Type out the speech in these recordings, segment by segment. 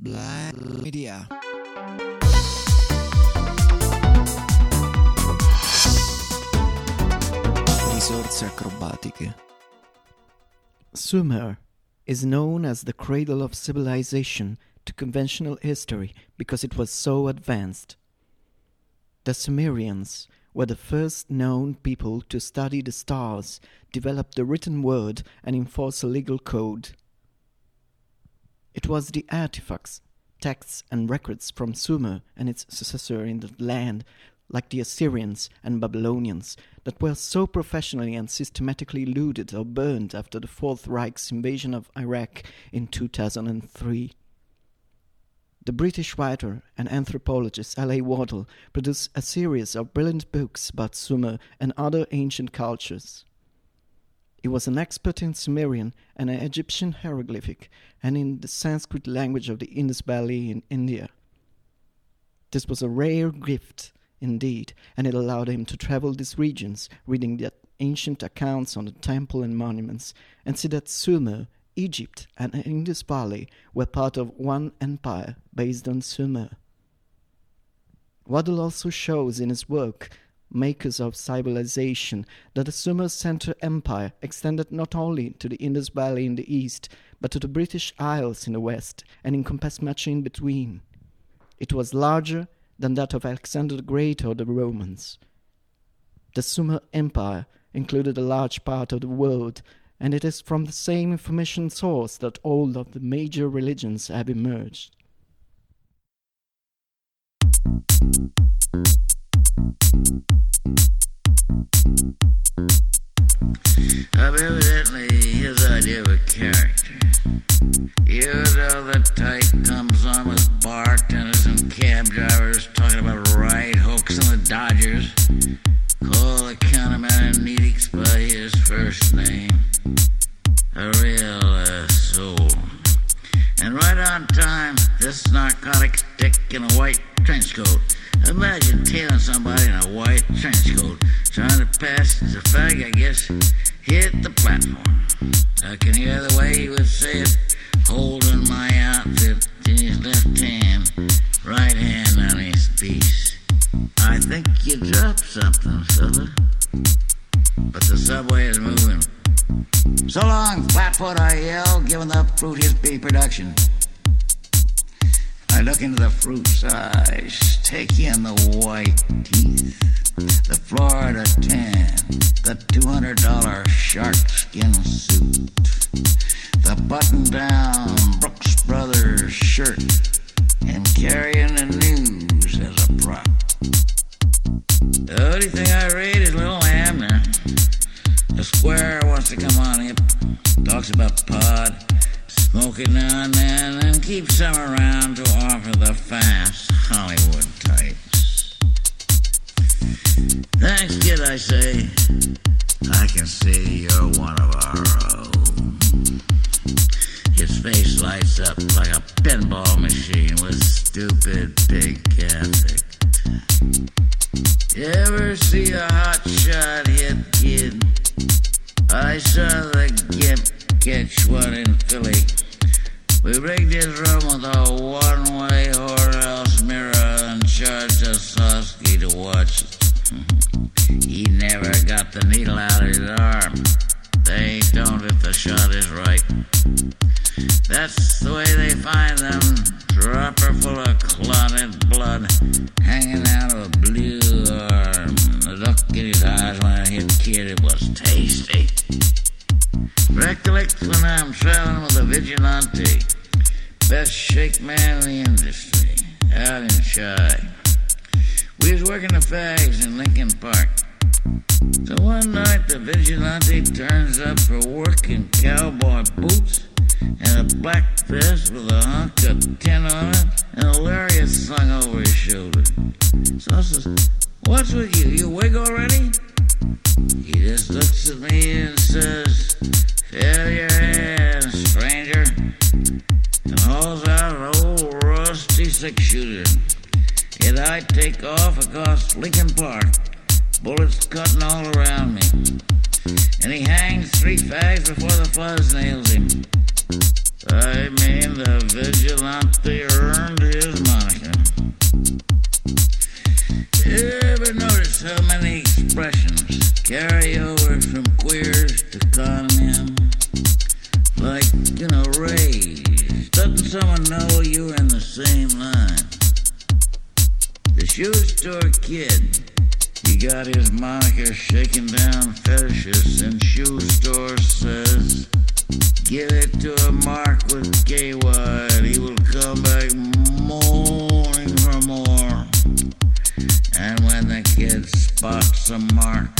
Black Media. Risorse acrobatiche. Sumer is known as the cradle of civilization to conventional history because it was so advanced. The Sumerians were the first known people to study the stars, develop the written word, and enforce a legal code. It was the artifacts, texts, and records from Sumer and its successor in the land, like the Assyrians and Babylonians, that were so professionally and systematically looted or burned after the Fourth Reich's invasion of Iraq in 2003. The British writer and anthropologist L.A. Waddell produced a series of brilliant books about Sumer and other ancient cultures. He was an expert in Sumerian and Egyptian hieroglyphic and in the Sanskrit language of the Indus Valley in India. This was a rare gift indeed, and it allowed him to travel these regions, reading the ancient accounts on the temple and monuments, and see that Sumer, Egypt, and Indus Valley were part of one empire based on Sumer. Waddell also shows in his work Makers of Civilization that the Sumer Center Empire extended not only to the Indus Valley in the east, but to the British Isles in the west, and encompassed much in between. It was larger than that of Alexander the Great or the Romans. The Sumer Empire included a large part of the world, and it is from the same information source that all of the major religions have emerged. Evidently, his idea of a character. You know the type comes on with bartenders and cab drivers talking about right hooks and the Dodgers. Call the counterman and Nedick's by his first name. A real uh, asshole. And right on time, this narcotic stick in a white hit the platform. I can hear the way he was say it, holding my outfit in his left hand, right hand on his piece. I think you dropped something, fella. But the subway is moving. So long, flatfoot, I yell, giving the fruit his B production. I look into the fruit's eyes, take in the white teeth, the Florida tan, the $200 shark skin suit, the button down Brooks Brothers shirt, and carrying the news as a prop. The only thing I read is Little Abner. The square wants to come on hip, talks about pod, smoke it now and then, keeps some around to offer the fast Hollywood Thanks, I say. I can see you're one of our own. His face lights up like a pinball machine with stupid big. You ever see a hot shot hit kid? I saw the gimp catch one in Philly. We rigged his room with a one-way whorehouse mirror and charged Osowski to watch. he never got the needle out of his arm. They don't if the shot is right. That's the way they find them. Dropper full of clotted blood, hanging out of a blue arm. The look in his eyes when I hit kid, it was tasty. Recollect when I'm traveling with a vigilante, vigilante turns up for work in cowboy boots and a black vest with a hunk of tin on it and a lariat slung over his shoulder. So I says, What's with you? You wig already? He just looks at me and says, Fill your hands, stranger, and hauls out an old rusty six shooter. And I take off across Lincoln Park, bullets cutting all around. And he hangs three fags before the fuzz nails him. I mean, the vigilante earned his moniker. Ever notice how many expressions carry over from queers to con men? Like, you know, raise. Doesn't someone know you're in the same line? The shoe store kid, got his moniker shaking down fetishes in shoe store says, Give it to a mark with gay wide, he will come back moaning for more. And when the kid spots a mark,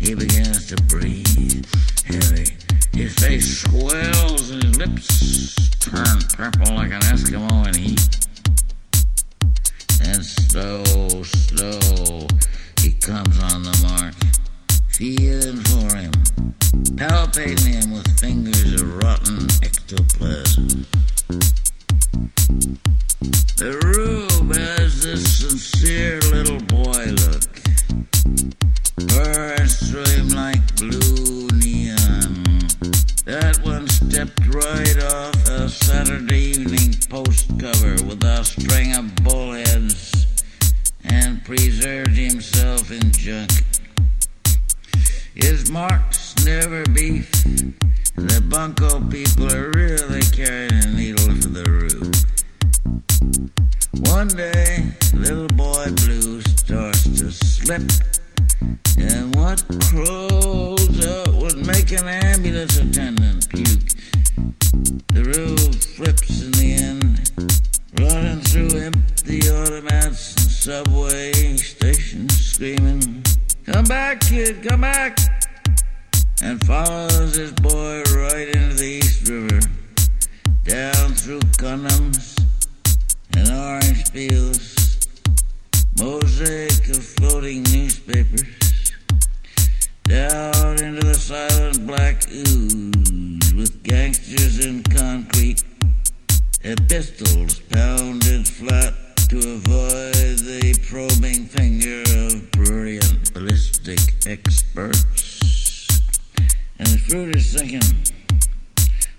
he begins to breathe heavy. His face swells and his lips turn purple like an Eskimo in heat. And slow, slow, comes on the mark, feeling for him, palpating him with fingers of rotten ectoplasm. The room has this sincere little boy look. Burns through him like blue neon. That one stepped right off a Saturday evening post cover with a string of bullheads and preserved himself in junk. His marks never beef. The bunco people are really carrying a needle for the roof. One day, little boy blue starts to slip, and what crawls up would make an ambulance attendant puke. "Come back, kid, come back!" and follows his boy right into the East River, down through condoms and orange peels, mosaic of floating newspapers, down into the silent black ooze with gangsters in concrete, and pistols pounded flat to avoid the probing finger experts. And the fruit is thinking,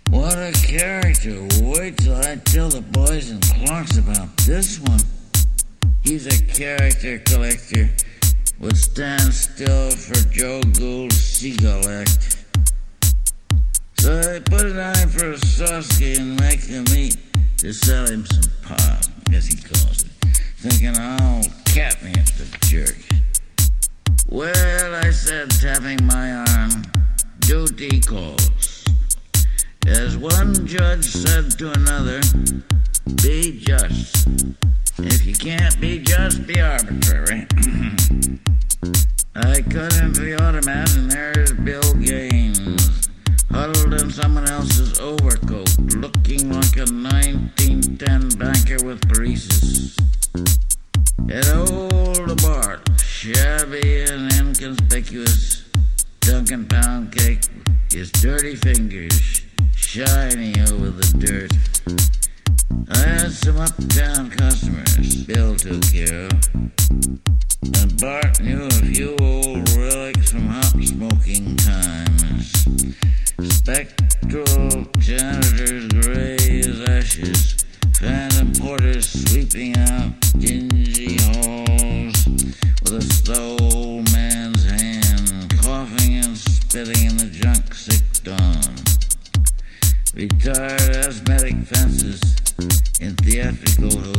what a character. Wait till I tell the boys and Clark's about this one. He's a character collector. Would stand still for Joe Gould's Seagull Act. So I put an eye for a Sosky and make him eat to sell him some pot, as he calls it. Thinking, oh, catnip the jerk. Well, I said, tapping my arm, duty calls. As one judge said to another, be just. If you can't be just, be arbitrary. I cut into the automat and there's Bill Gains, huddled in someone else's overcoat, looking like a 1910 banker with paresis. And old Bart, shabby and inconspicuous, Dunkin' pound cake, his dirty fingers shiny over the dirt. I had some uptown customers Bill took care of. And Bart knew a few old relics from hop smoking times. Spectral janitors gray as ashes. Phantom porters sweeping out dingy in theatrical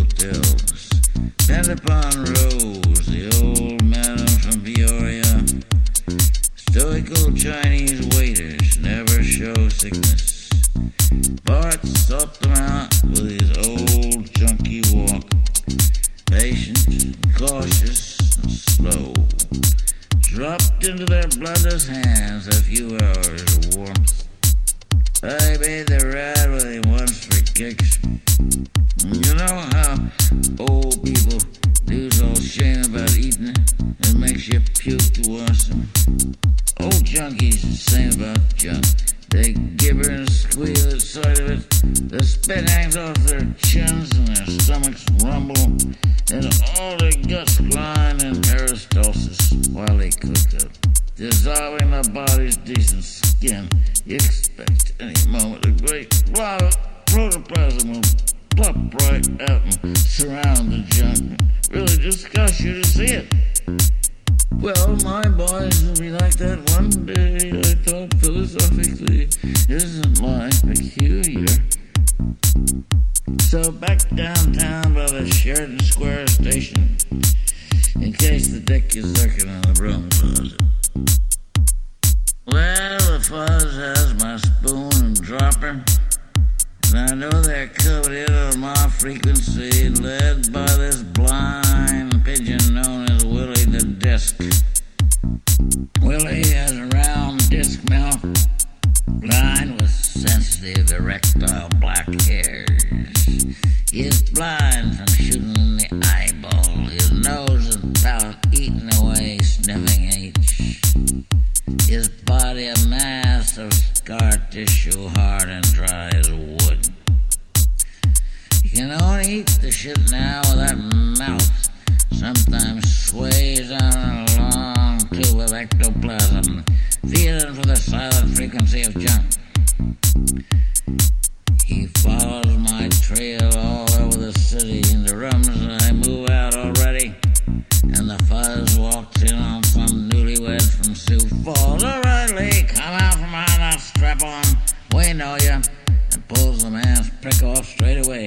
The spit hangs off their chins and their stomachs rumble, and all their guts grind in peristalsis while they cook up, dissolving the body's decent skin. You expect any moment a great blob of protoplasm will plop right out and surround the junk. Really disgust you to see it. Well, my boys will be like that one day. I thought philosophically, isn't life peculiar? So back downtown by the Sheridan Square station, in case the dick is lurking in the broom closet. Well, the fuzz has my spoon and dropper. And I know they're covered in on my frequency, led by this blind pigeon known as Willie the Disc. Now that mouth. Sometimes sways on a long tube of ectoplasm, feeling for the silent frequency of junk. He follows my trail all over the city in the rooms, and I move out already. And the fuzz walks in on some newlywed from Sioux Falls. All right, Lee, come out from behind that strap on. We know you. And pulls the man's prick off straight away.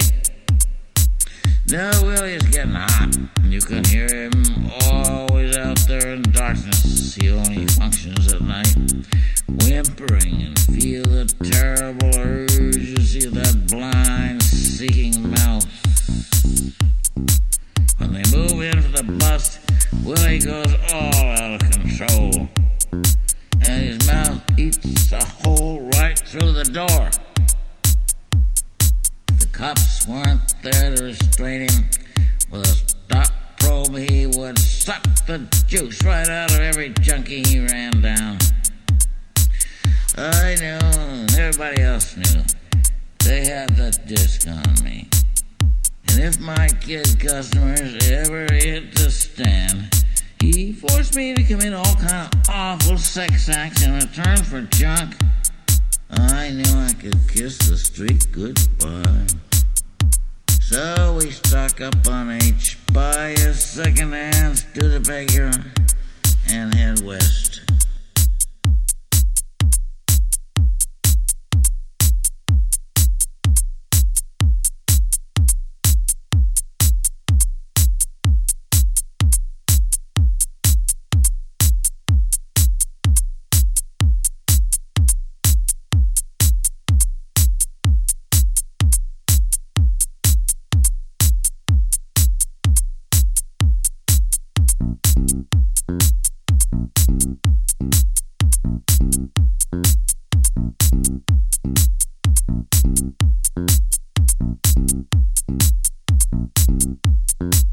Now Willie's getting hot. You can hear him always out there in darkness. He only functions at night, whimpering and feel the terrible urgency of that blind, there to restrain him, with a stock probe he would suck the juice right out of every junkie he ran down. I knew, everybody else knew. They had the disc on me. And if my kid customers ever hit the stand, he forced me to commit all kind of awful sex acts in return for junk. I knew I could kiss the street goodbye. So we stock up on H, buy a second-hand Studebaker, and head west. Thank you.